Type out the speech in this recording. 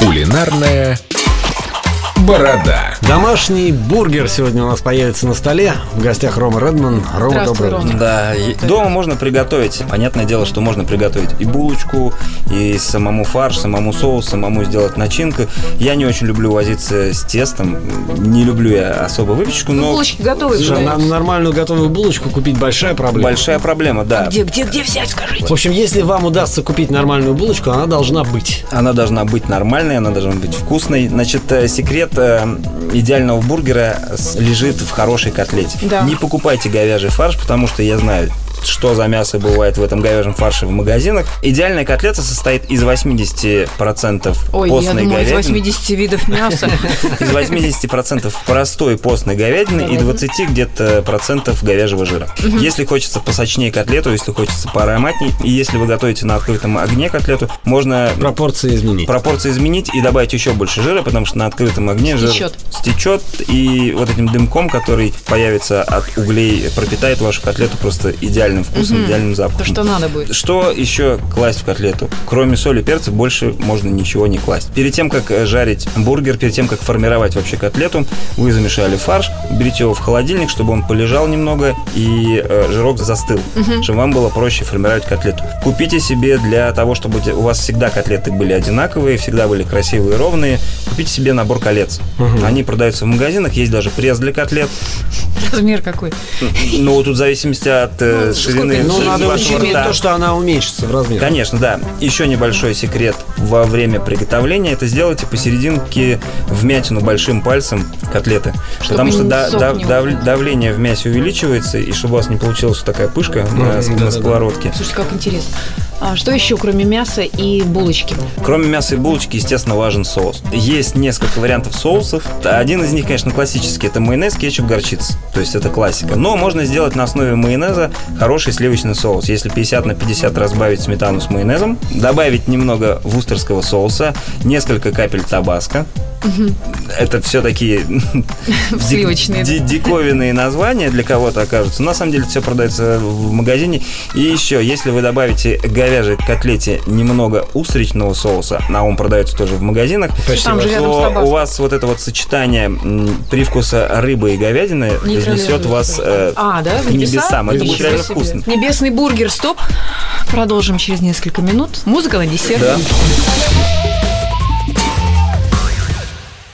Кулинарная борода. Домашний бургер сегодня у нас появится на столе. В гостях Рома Редман. Рома, доброе Рома. Да, и дома можно приготовить. Понятное дело, что можно приготовить и булочку, и самому фарш, самому соус, самому сделать начинку. Я не очень люблю возиться с тестом. Не люблю я особо выпечку, но Булочки готовые Слушай, на- продаются. нормальную готовую булочку купить большая проблема. большая проблема, да. Где, где, где взять, скажите? В общем, если вам удастся купить нормальную булочку, она должна быть. Она должна быть нормальной, она должна быть вкусной. Значит, э, секрет э, идеального бургера лежит в хорошей котлете. Да. Не покупайте говяжий фарш, потому что я знаю, что за мясо бывает в этом говяжьем фарше в магазинах. Идеальная котлета состоит из 80% Ой, я постной из говядины. 80 видов мяса. Из 80% простой постной говядины и 20 где-то процентов говяжьего жира. Если хочется посочнее котлету, если хочется поароматней, и если вы готовите на открытом огне котлету, можно Пропорции изменить. пропорции изменить и добавить еще больше жира, потому что на открытом огне жир Стечет. и вот этим дымком, который появится от углей, пропитает вашу котлету просто идеальным вкусом, идеальным То, запахом. что надо будет. Что еще класть в котлету? Кроме соли и перца больше можно ничего не класть. Перед тем, как э, жарить бургер, перед тем, как формировать вообще котлету, вы замешали фарш, берите его в холодильник, чтобы он полежал немного и э, жирок застыл, чтобы вам было проще формировать котлету. Купите себе для того, чтобы у вас всегда котлеты были одинаковые, всегда были красивые и ровные, купите себе набор колец. Они продаются в магазинах, есть даже пресс для котлет. Размер какой. Ну, тут в зависимости от э, Ну, ширины? Ну, надо учитывать то, что она уменьшится в размере. Конечно, да. Еще небольшой секрет во время приготовления это сделайте посерединке вмятину большим пальцем котлеты. Чтобы потому что да- да- дав- давление в мясе увеличивается, и чтобы у вас не получилась такая пышка на, Мгм, на сковородке. Слушайте, как интересно. А что еще, кроме мяса и булочки? Кроме мяса и булочки, естественно, важен соус. Есть несколько вариантов соусов. Один из них, конечно, классический. Это майонез, кетчуп, горчица. То есть это классика. Но можно сделать на основе майонеза хороший сливочный соус. Если 50 на 50 разбавить сметану с майонезом, добавить немного вустерского соуса, несколько капель табаско. Это все такие дик- Сливочные. ди- диковинные названия для кого-то окажутся. На самом деле все продается в магазине. И еще, если вы добавите к говяжьей котлете немного устричного соуса, а он продается тоже в магазинах, Там то у вас вот это вот сочетание привкуса рыбы и говядины вознесет вас э, А, да? к небесам. Это будет реально вкусно. Небесный бургер, стоп. Продолжим через несколько минут. Музыка на десерт. Да.